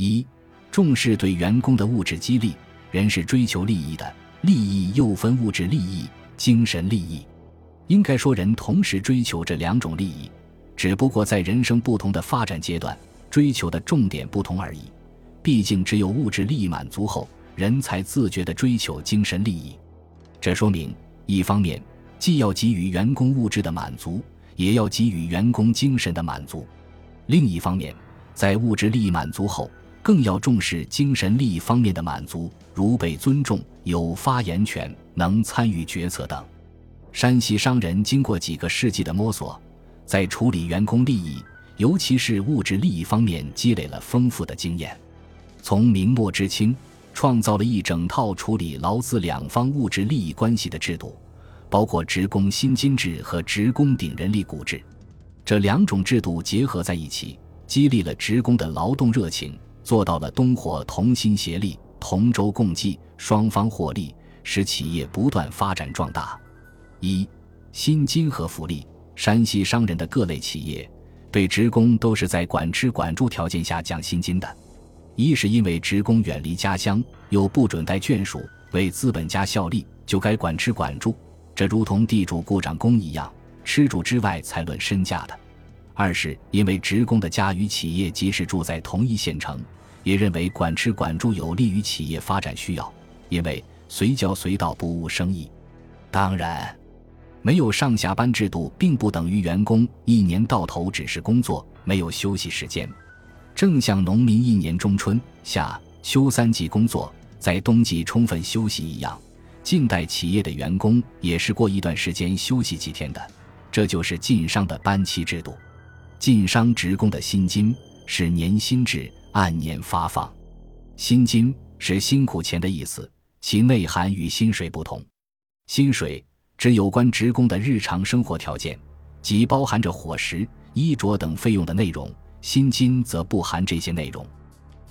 一、重视对员工的物质激励。人是追求利益的，利益又分物质利益、精神利益。应该说，人同时追求这两种利益，只不过在人生不同的发展阶段，追求的重点不同而已。毕竟，只有物质利益满足后，人才自觉地追求精神利益。这说明，一方面既要给予员工物质的满足，也要给予员工精神的满足；另一方面，在物质利益满足后，更要重视精神利益方面的满足，如被尊重、有发言权、能参与决策等。山西商人经过几个世纪的摸索，在处理员工利益，尤其是物质利益方面，积累了丰富的经验。从明末至清。创造了一整套处理劳资两方物质利益关系的制度，包括职工薪金制和职工顶人力股制。这两种制度结合在一起，激励了职工的劳动热情，做到了东火同心协力、同舟共济，双方获利，使企业不断发展壮大。一、薪金和福利。山西商人的各类企业对职工都是在管吃管住条件下降薪金的。一是因为职工远离家乡，又不准带眷属，为资本家效力，就该管吃管住，这如同地主雇长工一样，吃住之外才论身价的。二是因为职工的家与企业即使住在同一县城，也认为管吃管住有利于企业发展需要，因为随叫随到不误生意。当然，没有上下班制度，并不等于员工一年到头只是工作，没有休息时间。正像农民一年中春夏秋三季工作，在冬季充分休息一样，近代企业的员工也是过一段时间休息几天的。这就是晋商的班期制度。晋商职工的薪金是年薪制，按年发放。薪金是辛苦钱的意思，其内涵与薪水不同。薪水指有关职工的日常生活条件，即包含着伙食、衣着等费用的内容。薪金则不含这些内容，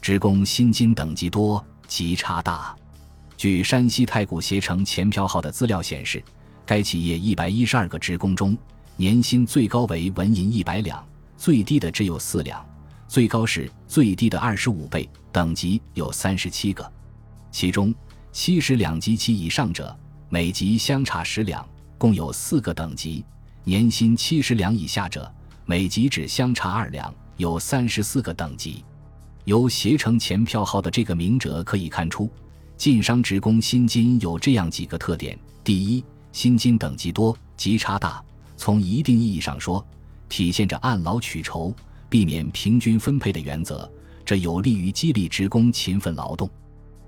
职工薪金等级多，级差大。据山西太谷携程钱票号的资料显示，该企业一百一十二个职工中，年薪最高为纹银一百两，最低的只有四两，最高是最低的二十五倍，等级有三十七个。其中七十两及其以上者，每级相差十两，共有四个等级；年薪七十两以下者，每级只相差二两。有三十四个等级，由携程前票号的这个名者可以看出，晋商职工薪金有这样几个特点：第一，薪金等级多，级差大。从一定意义上说，体现着按劳取酬、避免平均分配的原则，这有利于激励职工勤奋劳动。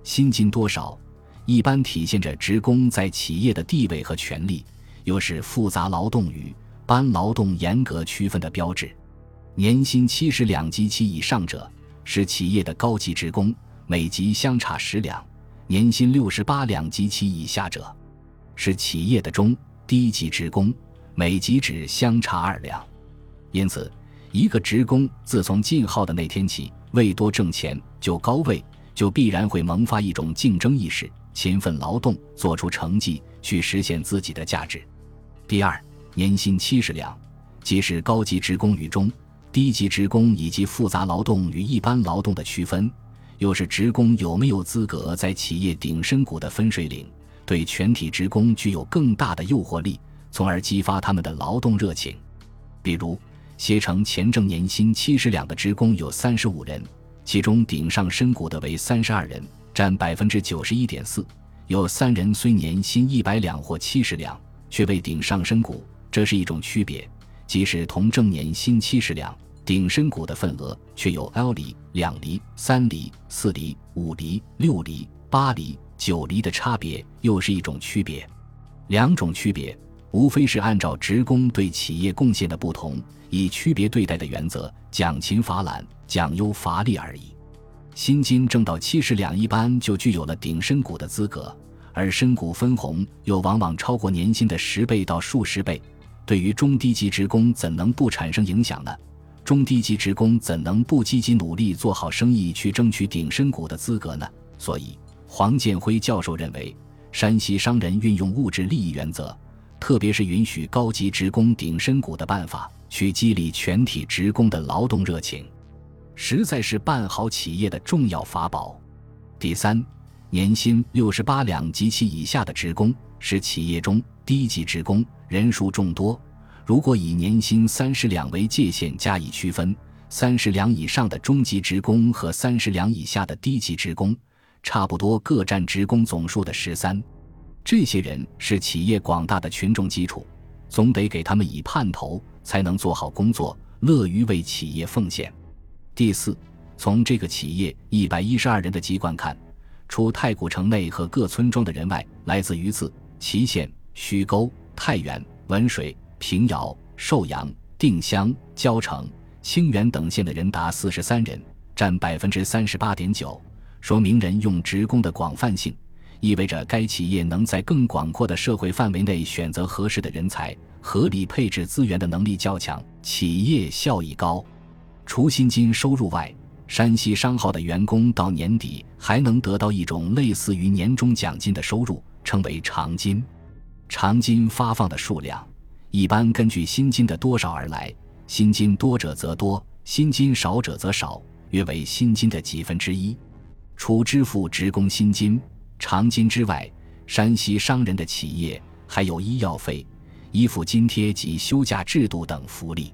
薪金多少，一般体现着职工在企业的地位和权利，又是复杂劳动与班劳动严格区分的标志。年薪七十两及其以上者是企业的高级职工，每级相差十两；年薪六十八两及其以下者是企业的中低级职工，每级只相差二两。因此，一个职工自从进号的那天起，为多挣钱就高位，就必然会萌发一种竞争意识，勤奋劳动，做出成绩，去实现自己的价值。第二，年薪七十两，即是高级职工与中。低级职工以及复杂劳动与一般劳动的区分，又是职工有没有资格在企业顶深股的分水岭，对全体职工具有更大的诱惑力，从而激发他们的劳动热情。比如，携程前正年薪七十两的职工有三十五人，其中顶上身股的为三十二人，占百分之九十一点四。有三人虽年薪一百两或七十两，却未顶上身股，这是一种区别。即使同正年薪七十两，顶身股的份额却有 L 厘、两厘、三厘、四厘、五厘、六厘、八厘、九厘的差别，又是一种区别。两种区别，无非是按照职工对企业贡献的不同，以区别对待的原则，奖勤罚懒，奖优罚劣而已。薪金挣到七十两，一般就具有了顶身股的资格，而深股分红又往往超过年薪的十倍到数十倍。对于中低级职工怎能不产生影响呢？中低级职工怎能不积极努力做好生意，去争取顶身股的资格呢？所以，黄建辉教授认为，山西商人运用物质利益原则，特别是允许高级职工顶身股的办法，去激励全体职工的劳动热情。实在是办好企业的重要法宝。第三，年薪六十八两及其以下的职工是企业中低级职工，人数众多。如果以年薪三十两为界限加以区分，三十两以上的中级职工和三十两以下的低级职工，差不多各占职工总数的十三。这些人是企业广大的群众基础，总得给他们以盼头，才能做好工作，乐于为企业奉献。第四，从这个企业一百一十二人的籍贯看，除太古城内和各村庄的人外，来自于自祁县、徐沟、太原、文水、平遥、寿阳、定襄、交城、清源等县的人达四十三人，占百分之三十八点九，说明人用职工的广泛性，意味着该企业能在更广阔的社会范围内选择合适的人才，合理配置资源的能力较强，企业效益高。除薪金收入外，山西商号的员工到年底还能得到一种类似于年终奖金的收入，称为长金。长金发放的数量一般根据薪金的多少而来，薪金多者则多，薪金少者则少，约为薪金的几分之一。除支付职工薪金、长金之外，山西商人的企业还有医药费、衣服津贴及休假制度等福利。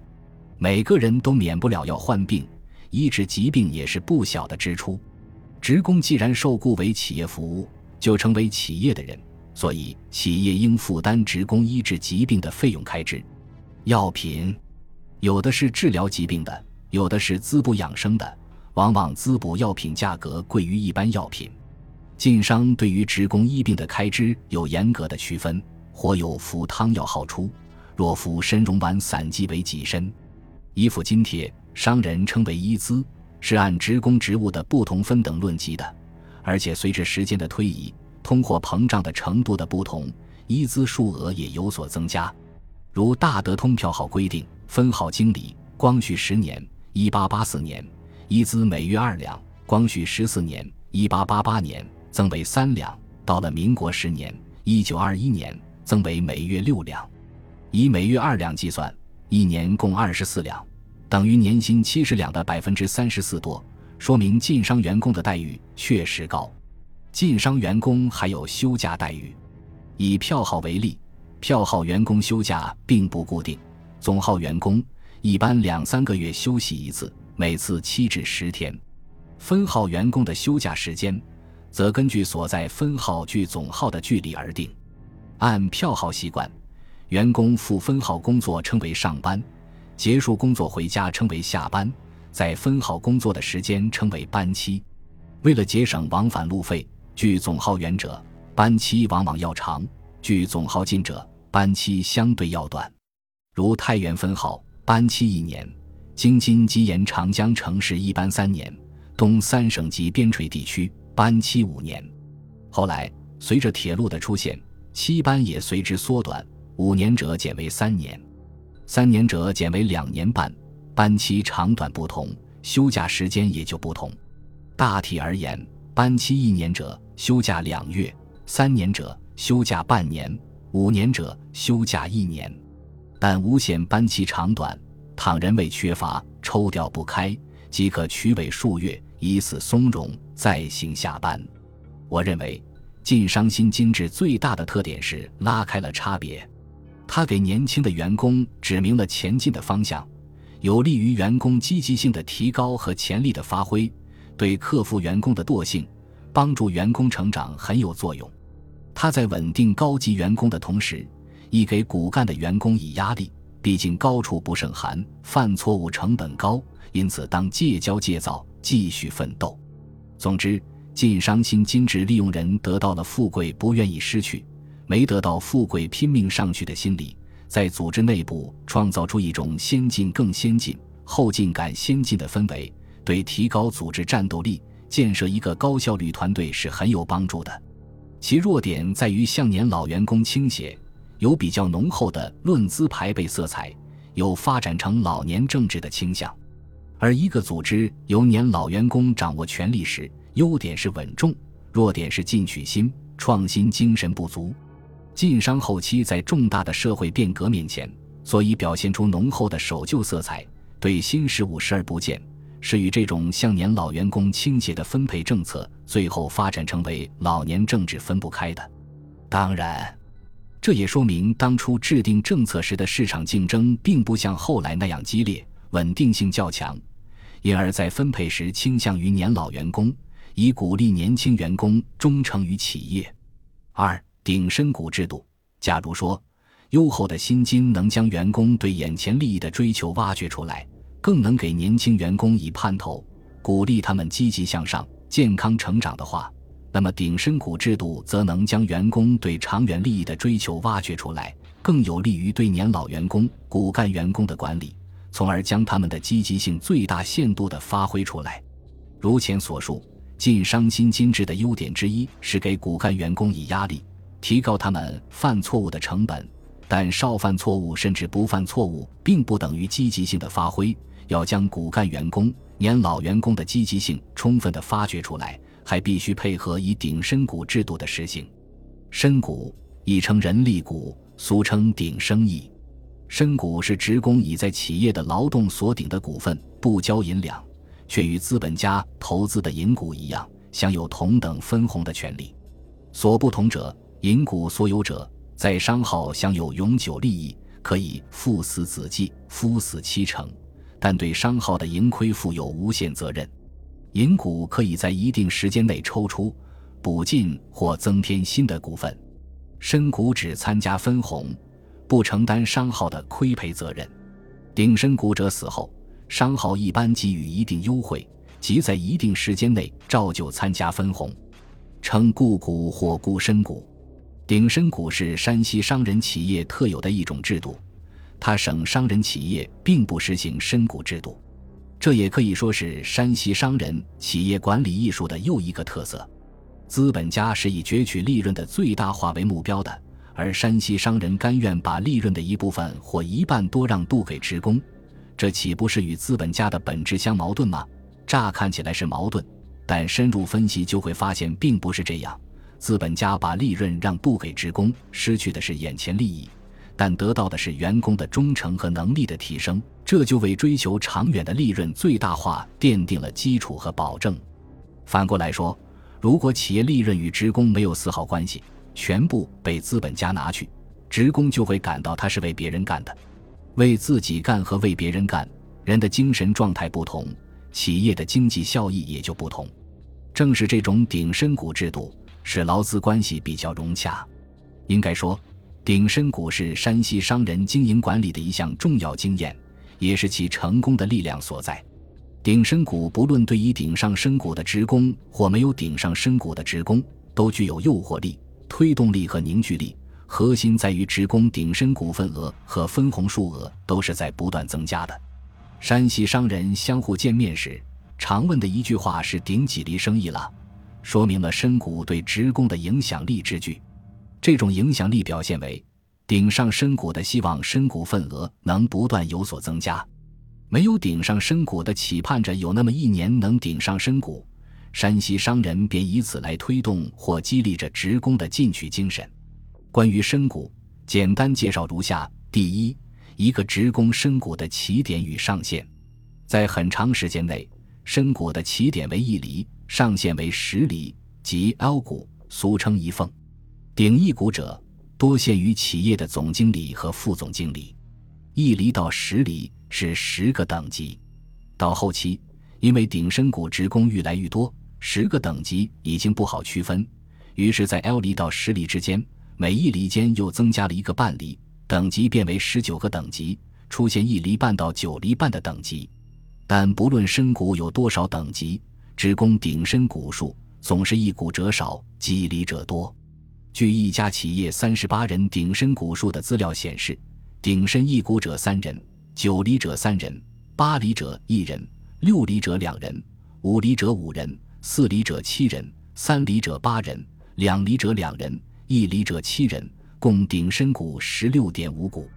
每个人都免不了要患病，医治疾病也是不小的支出。职工既然受雇为企业服务，就成为企业的人，所以企业应负担职工医治疾病的费用开支。药品，有的是治疗疾病的，有的是滋补养生的，往往滋补药品价格贵于一般药品。晋商对于职工医病的开支有严格的区分，或有服汤药号出，若服参茸丸散剂为己身。衣服津贴，商人称为衣资，是按职工职务的不同分等论级的，而且随着时间的推移，通货膨胀的程度的不同，衣资数额也有所增加。如大德通票号规定，分号经理，光绪十年（一八八四年），衣资每月二两；光绪十四年（一八八八年），增为三两；到了民国十年（一九二一年），增为每月六两。以每月二两计算。一年共二十四两，等于年薪七十两的百分之三十四多，说明晋商员工的待遇确实高。晋商员工还有休假待遇。以票号为例，票号员工休假并不固定，总号员工一般两三个月休息一次，每次七至十天。分号员工的休假时间，则根据所在分号距总号的距离而定。按票号习惯。员工赴分号工作称为上班，结束工作回家称为下班，在分号工作的时间称为班期。为了节省往返路费，距总号远者，班期往往要长；距总号近者，班期相对要短。如太原分号，班期一年；京津冀沿长江城市一般三年；东三省及边陲地区班期五年。后来随着铁路的出现，期班也随之缩短。五年者减为三年，三年者减为两年半，班期长短不同，休假时间也就不同。大体而言，班期一年者休假两月，三年者休假半年，五年者休假一年。但无限班期长短，倘人未缺乏，抽调不开，即可取尾数月，以此松容，再行下班。我认为，晋商新精制最大的特点是拉开了差别。它给年轻的员工指明了前进的方向，有利于员工积极性的提高和潜力的发挥，对克服员工的惰性、帮助员工成长很有作用。它在稳定高级员工的同时，亦给骨干的员工以压力。毕竟高处不胜寒，犯错误成本高，因此当戒骄戒躁，继续奋斗。总之，晋商新精致利用人得到了富贵，不愿意失去。没得到富贵拼命上去的心理，在组织内部创造出一种先进更先进、后进感先进的氛围，对提高组织战斗力、建设一个高效率团队是很有帮助的。其弱点在于向年老员工倾斜，有比较浓厚的论资排辈色彩，有发展成老年政治的倾向。而一个组织由年老员工掌握权力时，优点是稳重，弱点是进取心、创新精神不足。晋商后期在重大的社会变革面前，所以表现出浓厚的守旧色彩，对新事物视而不见，是与这种向年老员工倾斜的分配政策，最后发展成为老年政治分不开的。当然，这也说明当初制定政策时的市场竞争并不像后来那样激烈，稳定性较强，因而，在分配时倾向于年老员工，以鼓励年轻员工忠诚于企业。二顶深股制度，假如说优厚的薪金能将员工对眼前利益的追求挖掘出来。更能给年轻员工以盼头，鼓励他们积极向上、健康成长的话，那么顶深股制度则能将员工对长远利益的追求挖掘出来，更有利于对年老员工、骨干员工的管理，从而将他们的积极性最大限度地发挥出来。如前所述，晋商薪金制的优点之一是给骨干员工以压力，提高他们犯错误的成本，但少犯错误甚至不犯错误，并不等于积极性的发挥。要将骨干员工、年老员工的积极性充分的发掘出来，还必须配合以顶身股制度的实行。身股亦称人力股，俗称顶生意。身股是职工已在企业的劳动所顶的股份，不交银两，却与资本家投资的银股一样，享有同等分红的权利。所不同者，银股所有者在商号享有永久利益，可以父死子继，夫死妻成。但对商号的盈亏负有无限责任，银股可以在一定时间内抽出、补进或增添新的股份。深股只参加分红，不承担商号的亏赔责任。顶深股者死后，商号一般给予一定优惠，即在一定时间内照旧参加分红，称固股或固深股。顶深股是山西商人企业特有的一种制度。他省商人企业并不实行深股制度，这也可以说是山西商人企业管理艺术的又一个特色。资本家是以攫取利润的最大化为目标的，而山西商人甘愿把利润的一部分或一半多让渡给职工，这岂不是与资本家的本质相矛盾吗？乍看起来是矛盾，但深入分析就会发现并不是这样。资本家把利润让渡给职工，失去的是眼前利益。但得到的是员工的忠诚和能力的提升，这就为追求长远的利润最大化奠定了基础和保证。反过来说，如果企业利润与职工没有丝毫关系，全部被资本家拿去，职工就会感到他是为别人干的。为自己干和为别人干，人的精神状态不同，企业的经济效益也就不同。正是这种顶深股制度，使劳资关系比较融洽。应该说。顶深股是山西商人经营管理的一项重要经验，也是其成功的力量所在。顶深股不论对于顶上深股的职工或没有顶上深股的职工，都具有诱惑力、推动力和凝聚力。核心在于职工顶深股份额和分红数额都是在不断增加的。山西商人相互见面时常问的一句话是“顶几厘生意了”，说明了深股对职工的影响力之巨。这种影响力表现为，顶上深股的希望深股份额能不断有所增加，没有顶上深股的期盼着有那么一年能顶上深股，山西商人便以此来推动或激励着职工的进取精神。关于深股，简单介绍如下：第一，一个职工深股的起点与上限，在很长时间内，深股的起点为一厘，上限为十厘，即 L 股，俗称一俸。顶一股者多限于企业的总经理和副总经理，一厘到十厘是十个等级。到后期，因为顶深股职工愈来愈多，十个等级已经不好区分，于是，在 L 厘到十厘之间，每一厘间又增加了一个半厘，等级变为十九个等级，出现一厘半到九厘半的等级。但不论深股有多少等级，职工顶深股数总是一股者少，几厘者多。据一家企业三十八人顶深股数的资料显示，顶深一股者三人，九厘者三人，八厘者一人，六厘者两人，五厘者五人，四厘者七人，三厘者八人，两厘者两人，一厘者七人，共顶深股十六点五股。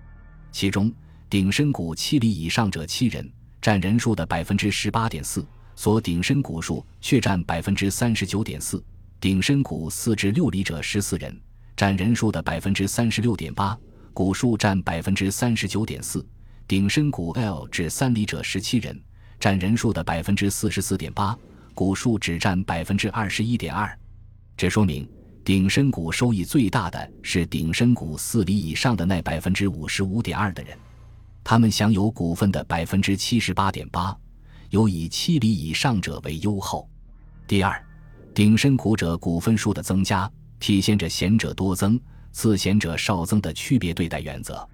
其中，顶深股七厘以上者七人，占人数的百分之十八点四，所顶深股数却占百分之三十九点四。顶身股四至六厘者十四人，占人数的百分之三十六点八，股数占百分之三十九点四。顶身股 L 至三厘者十七人，占人数的百分之四十四点八，股数只占百分之二十一点二。这说明顶身股收益最大的是顶身股四厘以上的那百分之五十五点二的人，他们享有股份的百分之七十八点八，有以七厘以上者为优厚。第二，顶身股者股份数的增加，体现着贤者多增、次贤者少增的区别对待原则。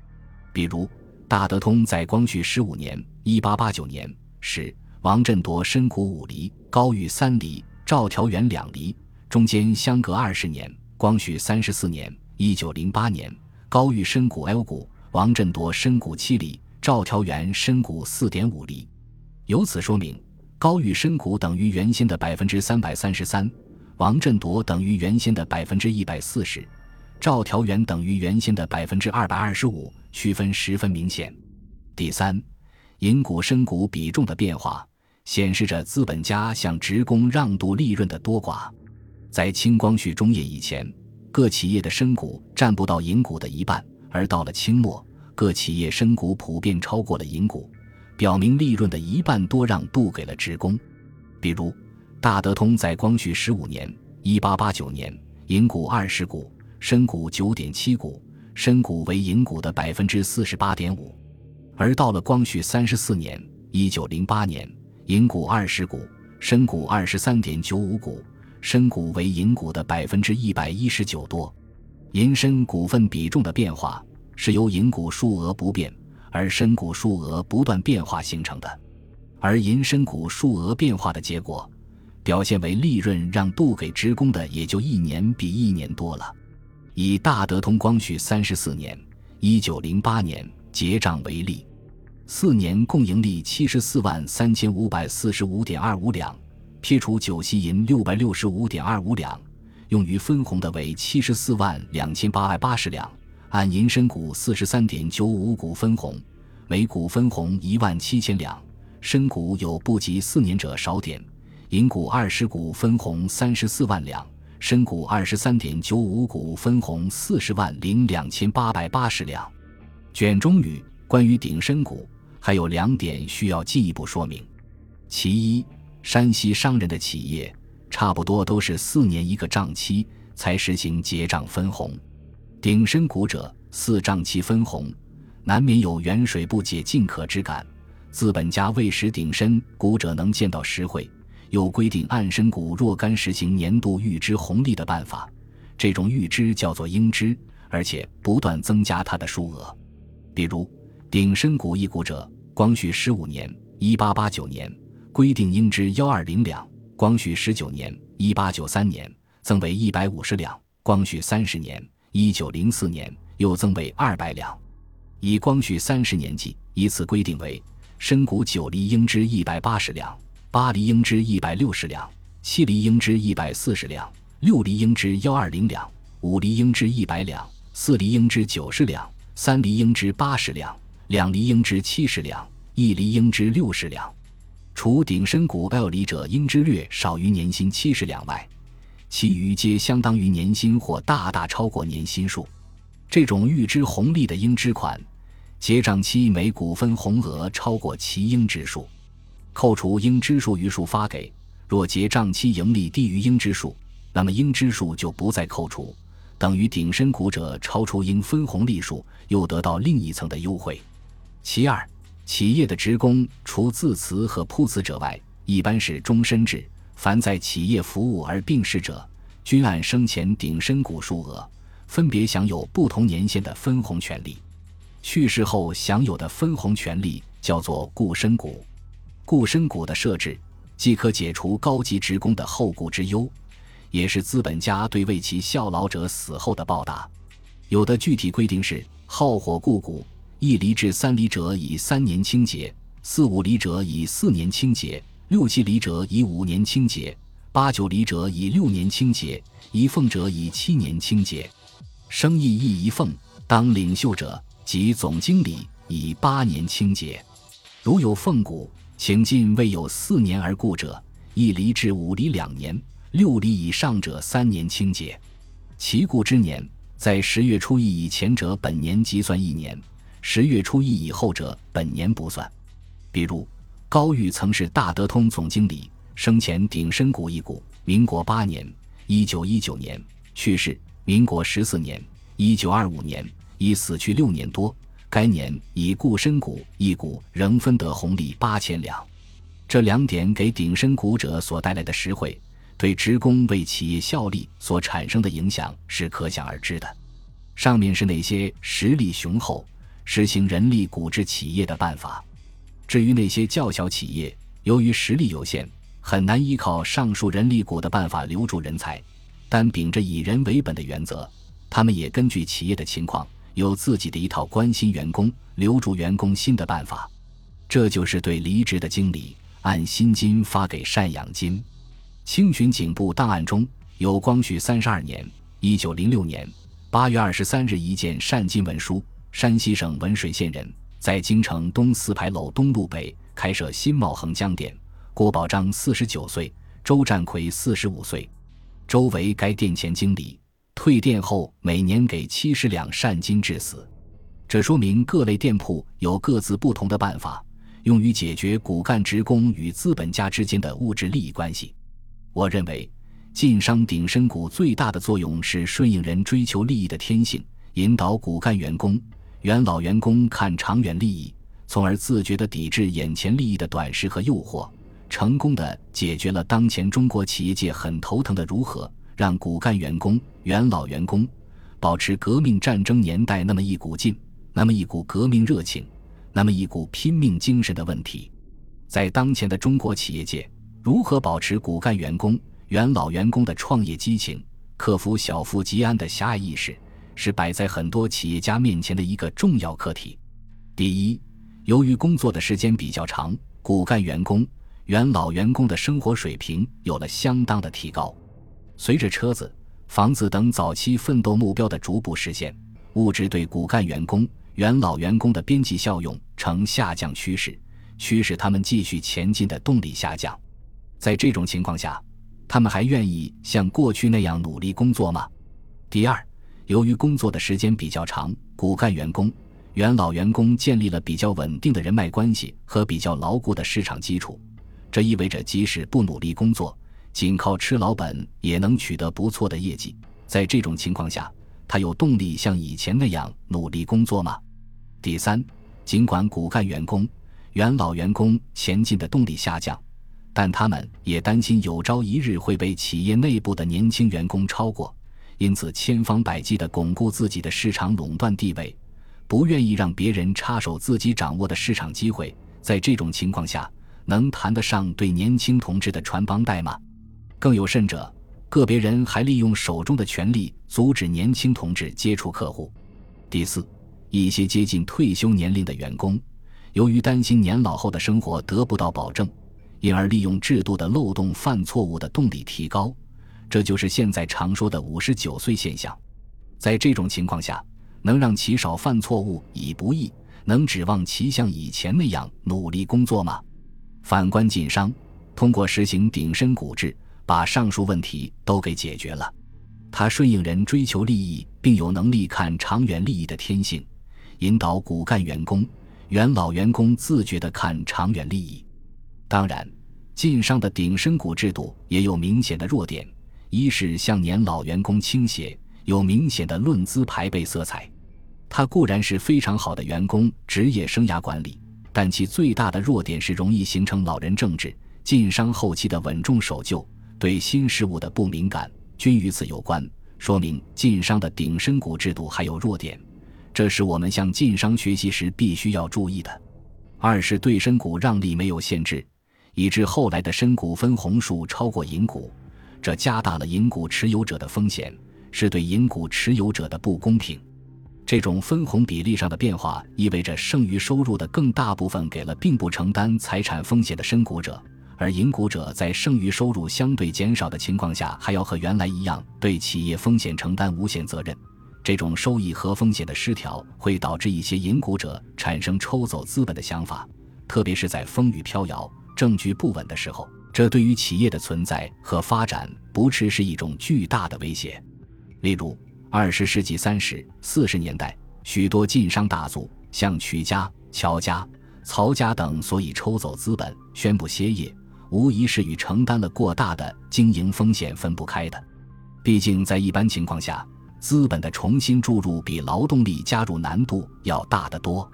比如，大德通在光绪十五年（一八八九年）时，王振铎身股五厘，高于三厘；赵调元两厘。中间相隔二十年，光绪三十四年（一九零八年），高玉深股 L 股，王振铎深股七厘，赵调元深股四点五厘。由此说明，高玉深股等于原先的百分之三百三十三，王振铎等于原先的百分之一百四十，赵调元等于原先的百分之二百二十五，区分十分明显。第三，银股深股比重的变化，显示着资本家向职工让渡利润的多寡。在清光绪中叶以前，各企业的深股占不到银股的一半，而到了清末，各企业深股普遍超过了银股，表明利润的一半多让渡给了职工。比如，大德通在光绪十五年（一八八九年），银股二十股，深股九点七股，深股为银股的百分之四十八点五；而到了光绪三十四年（一九零八年），银股二十股，深股二十三点九五股。深股为银股的百分之一百一十九多，银深股份比重的变化是由银股数额不变而深股数额不断变化形成的，而银深股数额变化的结果，表现为利润让渡给职工的也就一年比一年多了。以大德通光绪三十四年（一九零八年）结账为例，四年共盈利七十四万三千五百四十五点二五两。撇除酒息银六百六十五点二五两，用于分红的为七十四万两千八百八十两，按银深股四十三点九五股分红，每股分红一万七千两。深股有不及四年者少点，银股二十股分红三十四万两，深股二十三点九五股分红四十万零两千八百八十两。卷中语关于顶深股还有两点需要进一步说明，其一。山西商人的企业差不多都是四年一个账期才实行结账分红，顶身股者四胀气分红，难免有远水不解近渴之感。资本家为使顶身股者能见到实惠，又规定按身股若干实行年度预支红利的办法，这种预支叫做应支，而且不断增加它的数额。比如顶身股一股者，光绪十五年（一八八九年）。规定应支幺二零两，光绪十九年（一八九三年）增为一百五十两，光绪三十年（一九零四年）又增为二百两。以光绪三十年计，依次规定为：深谷九厘应支一百八十两，八厘应支一百六十两，七厘应支一百四十两，六厘应支幺二零两，五厘应支一百两，四厘应支九十两，三厘应支八十两，两厘应支七十两，一厘应支六十两。除顶身股 L 厘者应支略少于年薪七十两外，其余皆相当于年薪或大大超过年薪数。这种预支红利的应支款，结账期每股分红额超过其应支数，扣除应支数余数发给。若结账期盈利低于应支数，那么应支数就不再扣除，等于顶身股者超出应分红利数，又得到另一层的优惠。其二。企业的职工除自辞和铺辞者外，一般是终身制。凡在企业服务而病逝者，均按生前顶身股数额，分别享有不同年限的分红权利。去世后享有的分红权利叫做固身股。固身股的设置，既可解除高级职工的后顾之忧，也是资本家对为其效劳者死后的报答。有的具体规定是：耗火固股。一离至三离者以三年清结，四五离者以四年清结，六七厘者以五年清洁，八九厘者以六年清洁，一俸者以七年清洁。生意一一俸，当领袖者及总经理以八年清洁。如有俸股，请进未有四年而故者，一离至五厘两年，六厘以上者三年清洁。其故之年，在十月初一以前者，本年即算一年。十月初一以后者，本年不算。比如，高玉曾是大德通总经理，生前鼎身股一股。民国八年（一九一九年）去世，民国十四年（一九二五年）已死去六年多。该年以固身股一股仍分得红利八千两。这两点给鼎身股者所带来的实惠，对职工为企业效力所产生的影响是可想而知的。上面是那些实力雄厚、实行人力股制企业的办法。至于那些较小企业，由于实力有限，很难依靠上述人力股的办法留住人才。但秉着以人为本的原则，他们也根据企业的情况，有自己的一套关心员工、留住员工心的办法。这就是对离职的经理按薪金发给赡养金。清巡警部档案中有光绪三十二年（一九零六年）。八月二十三日，一件善金文书：山西省文水县人，在京城东四牌楼东路北开设新茂横江店。郭宝章四十九岁，周占奎四十五岁。周为该店前经理，退店后每年给七十两善金致死。这说明各类店铺有各自不同的办法，用于解决骨干职工与资本家之间的物质利益关系。我认为。晋商鼎深谷最大的作用是顺应人追求利益的天性，引导骨干员工、元老员工看长远利益，从而自觉地抵制眼前利益的短视和诱惑，成功地解决了当前中国企业界很头疼的如何让骨干员工、元老员工保持革命战争年代那么一股劲、那么一股革命热情、那么一股拼命精神的问题。在当前的中国企业界，如何保持骨干员工？元老员工的创业激情，克服小富即安的狭隘意识，是摆在很多企业家面前的一个重要课题。第一，由于工作的时间比较长，骨干员工、元老员工的生活水平有了相当的提高。随着车子、房子等早期奋斗目标的逐步实现，物质对骨干员工、元老员工的边际效用呈下降趋势，驱使他们继续前进的动力下降。在这种情况下，他们还愿意像过去那样努力工作吗？第二，由于工作的时间比较长，骨干员工、元老员工建立了比较稳定的人脉关系和比较牢固的市场基础，这意味着即使不努力工作，仅靠吃老本也能取得不错的业绩。在这种情况下，他有动力像以前那样努力工作吗？第三，尽管骨干员工、元老员工前进的动力下降。但他们也担心有朝一日会被企业内部的年轻员工超过，因此千方百计地巩固自己的市场垄断地位，不愿意让别人插手自己掌握的市场机会。在这种情况下，能谈得上对年轻同志的传帮带吗？更有甚者，个别人还利用手中的权力阻止年轻同志接触客户。第四，一些接近退休年龄的员工，由于担心年老后的生活得不到保证。因而利用制度的漏洞犯错误的动力提高，这就是现在常说的“五十九岁现象”。在这种情况下，能让其少犯错误已不易，能指望其像以前那样努力工作吗？反观晋商，通过实行鼎身股制，把上述问题都给解决了。他顺应人追求利益，并有能力看长远利益的天性，引导骨干员工、元老员工自觉地看长远利益。当然，晋商的鼎身股制度也有明显的弱点：一是向年老员工倾斜，有明显的论资排辈色彩。它固然是非常好的员工职业生涯管理，但其最大的弱点是容易形成老人政治。晋商后期的稳重守旧，对新事物的不敏感，均与此有关，说明晋商的顶深股制度还有弱点，这是我们向晋商学习时必须要注意的。二是对深股让利没有限制。以致后来的深股分红数超过银股，这加大了银股持有者的风险，是对银股持有者的不公平。这种分红比例上的变化，意味着剩余收入的更大部分给了并不承担财产风险的深股者，而银股者在剩余收入相对减少的情况下，还要和原来一样对企业风险承担无限责任。这种收益和风险的失调，会导致一些银股者产生抽走资本的想法，特别是在风雨飘摇。政局不稳的时候，这对于企业的存在和发展不啻是一种巨大的威胁。例如，二十世纪三十四十年代，许多晋商大族，像曲家、乔家，曹家等所以抽走资本、宣布歇业，无疑是与承担了过大的经营风险分不开的。毕竟，在一般情况下，资本的重新注入比劳动力加入难度要大得多。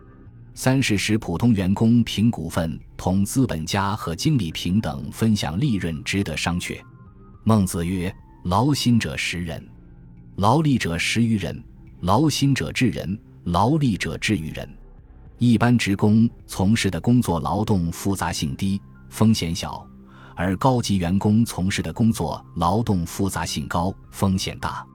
三是使普通员工凭股份同资本家和经理平等分享利润，值得商榷。孟子曰：“劳心者十人，劳力者十余人。劳心者治人，劳力者治于人。”一般职工从事的工作劳动复杂性低，风险小；而高级员工从事的工作劳动复杂性高，风险大。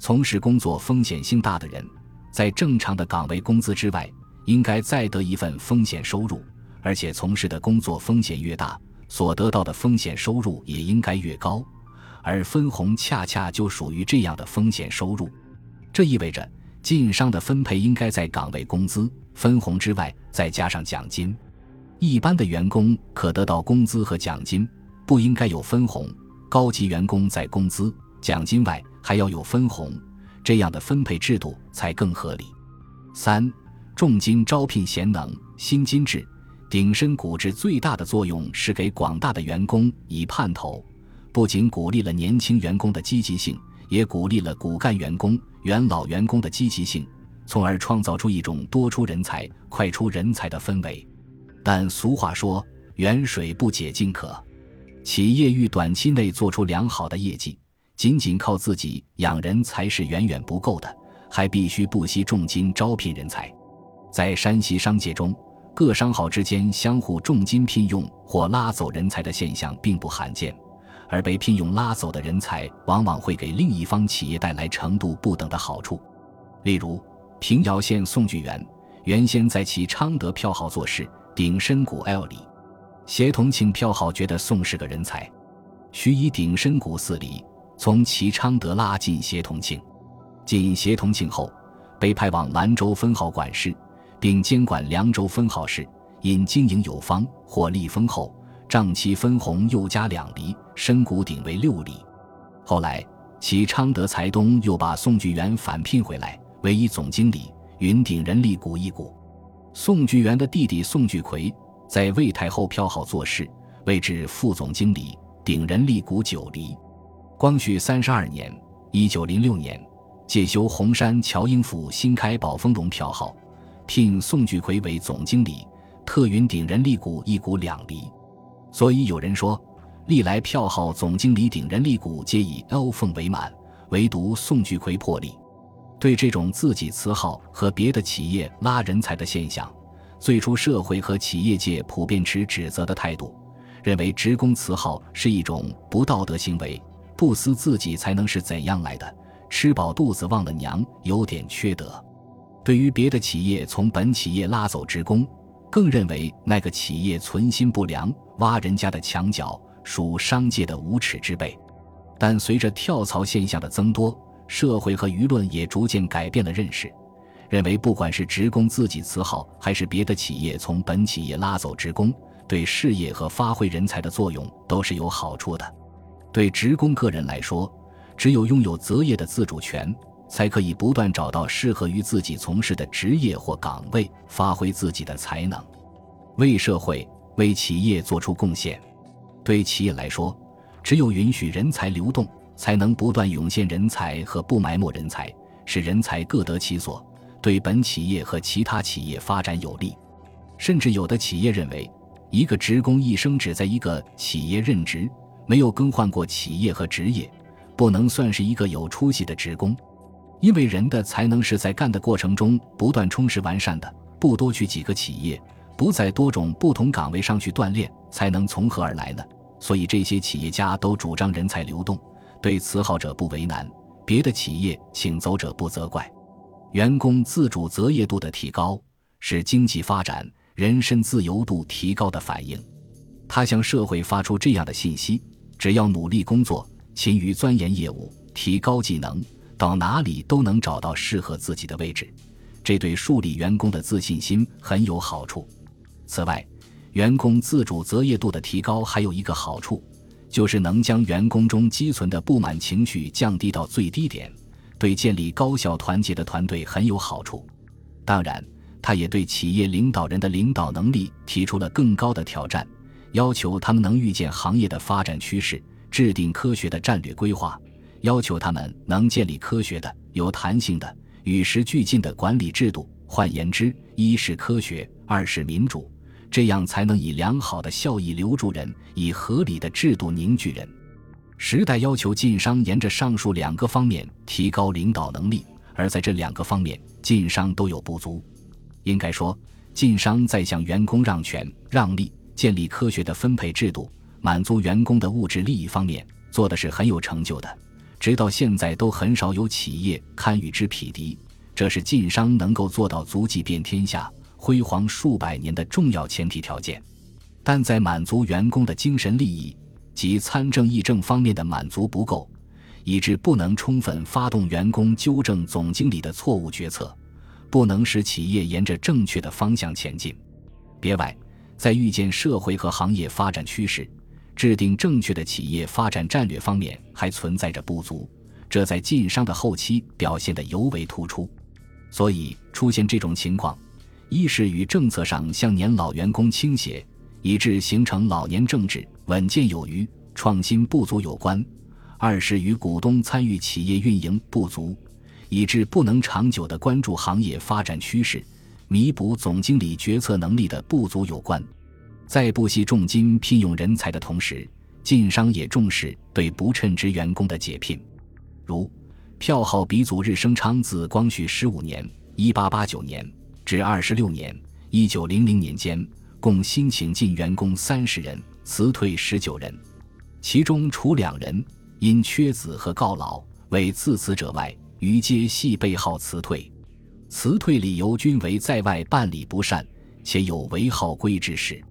从事工作风险性大的人，在正常的岗位工资之外，应该再得一份风险收入，而且从事的工作风险越大，所得到的风险收入也应该越高。而分红恰恰就属于这样的风险收入，这意味着。晋商的分配应该在岗位工资、分红之外再加上奖金。一般的员工可得到工资和奖金，不应该有分红。高级员工在工资、奖金外还要有分红，这样的分配制度才更合理。三、重金招聘贤能，薪金制、顶身股制最大的作用是给广大的员工以盼头，不仅鼓励了年轻员工的积极性。也鼓励了骨干员工、元老员工的积极性，从而创造出一种多出人才、快出人才的氛围。但俗话说“远水不解近渴”，企业欲短期内做出良好的业绩，仅仅靠自己养人才是远远不够的，还必须不惜重金招聘人才。在山西商界中，各商号之间相互重金聘用或拉走人才的现象并不罕见。而被聘用拉走的人才，往往会给另一方企业带来程度不等的好处。例如，平遥县宋巨源原先在其昌德票号做事，鼎深谷 L 里，协同庆票号觉得宋是个人才，许以鼎深谷四里从其昌德拉进协同庆。进协同庆后，被派往兰州分号管事，并监管凉州分号事。因经营有方，获利丰厚。账期分红又加两厘，深谷顶为六厘。后来，其昌德财东又把宋巨源返聘回来，为一总经理，云顶人力股一股。宋巨源的弟弟宋巨奎在魏太后票号做事，位至副总经理，顶人力股九厘。光绪三十二年（一九零六年），借修红山乔英府新开宝丰隆票号，聘宋巨奎为总经理，特云鼎人力股一股两厘。所以有人说，历来票号总经理顶人力股皆以 L 奉为满，唯独宋巨奎破例。对这种自己辞号和别的企业拉人才的现象，最初社会和企业界普遍持指责的态度，认为职工辞号是一种不道德行为，不思自己才能是怎样来的，吃饱肚子忘了娘，有点缺德。对于别的企业从本企业拉走职工，更认为那个企业存心不良，挖人家的墙角，属商界的无耻之辈。但随着跳槽现象的增多，社会和舆论也逐渐改变了认识，认为不管是职工自己辞好，还是别的企业从本企业拉走职工，对事业和发挥人才的作用都是有好处的。对职工个人来说，只有拥有择业的自主权。才可以不断找到适合于自己从事的职业或岗位，发挥自己的才能，为社会、为企业做出贡献。对企业来说，只有允许人才流动，才能不断涌现人才和不埋没人才，使人才各得其所，对本企业和其他企业发展有利。甚至有的企业认为，一个职工一生只在一个企业任职，没有更换过企业和职业，不能算是一个有出息的职工。因为人的才能是在干的过程中不断充实完善的，不多去几个企业，不在多种不同岗位上去锻炼，才能从何而来呢？所以这些企业家都主张人才流动，对辞号者不为难，别的企业请走者不责怪。员工自主择业度的提高，是经济发展、人身自由度提高的反应。他向社会发出这样的信息：只要努力工作，勤于钻研业务，提高技能。到哪里都能找到适合自己的位置，这对树立员工的自信心很有好处。此外，员工自主择业度的提高还有一个好处，就是能将员工中积存的不满情绪降低到最低点，对建立高效团结的团队很有好处。当然，他也对企业领导人的领导能力提出了更高的挑战，要求他们能预见行业的发展趋势，制定科学的战略规划，要求他们能建立科学的、有弹性的、与时俱进的管理制度。换言之，一是科学，二是民主，这样才能以良好的效益留住人，以合理的制度凝聚人。时代要求晋商沿着上述两个方面提高领导能力，而在这两个方面，晋商都有不足。应该说，晋商在向员工让权让利、建立科学的分配制度、满足员工的物质利益方面，做的是很有成就的。直到现在，都很少有企业堪与之匹敌。这是晋商能够做到足迹遍天下、辉煌数百年的重要前提条件。但在满足员工的精神利益。及参政议政方面的满足不够，以致不能充分发动员工纠正总经理的错误决策，不能使企业沿着正确的方向前进。别外，在预见社会和行业发展趋势、制定正确的企业发展战略方面还存在着不足，这在晋商的后期表现得尤为突出。所以出现这种情况，一是与政策上向年老员工倾斜。以致形成老年政治稳健有余、创新不足有关；二是与股东参与企业运营不足，以致不能长久地关注行业发展趋势，弥补总经理决策能力的不足有关。在不惜重金聘用人才的同时，晋商也重视对不称职员工的解聘。如票号鼻祖日升昌自光绪十五年（一八八九年）至二十六年（一九零零年）间。共新请进员工三十人，辞退十九人，其中除两人因缺子和告老为自辞者外，余皆系被号辞退。辞退理由均为在外办理不善，且有违号规之事。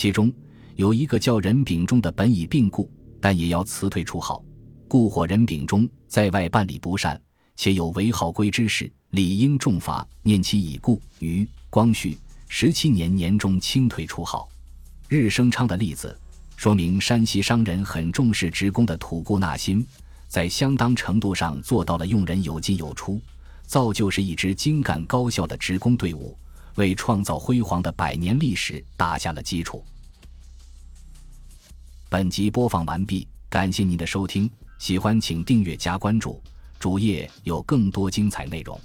其中有一个叫任秉忠的，本已病故，但也要辞退出号，故或任秉忠在外办理不善，且有违号规之事，理应重罚。念其已故，于光绪。十七年年中清退出号，日升昌的例子，说明山西商人很重视职工的吐故纳新，在相当程度上做到了用人有进有出，造就是一支精干高效的职工队伍，为创造辉煌的百年历史打下了基础。本集播放完毕，感谢您的收听，喜欢请订阅加关注，主页有更多精彩内容。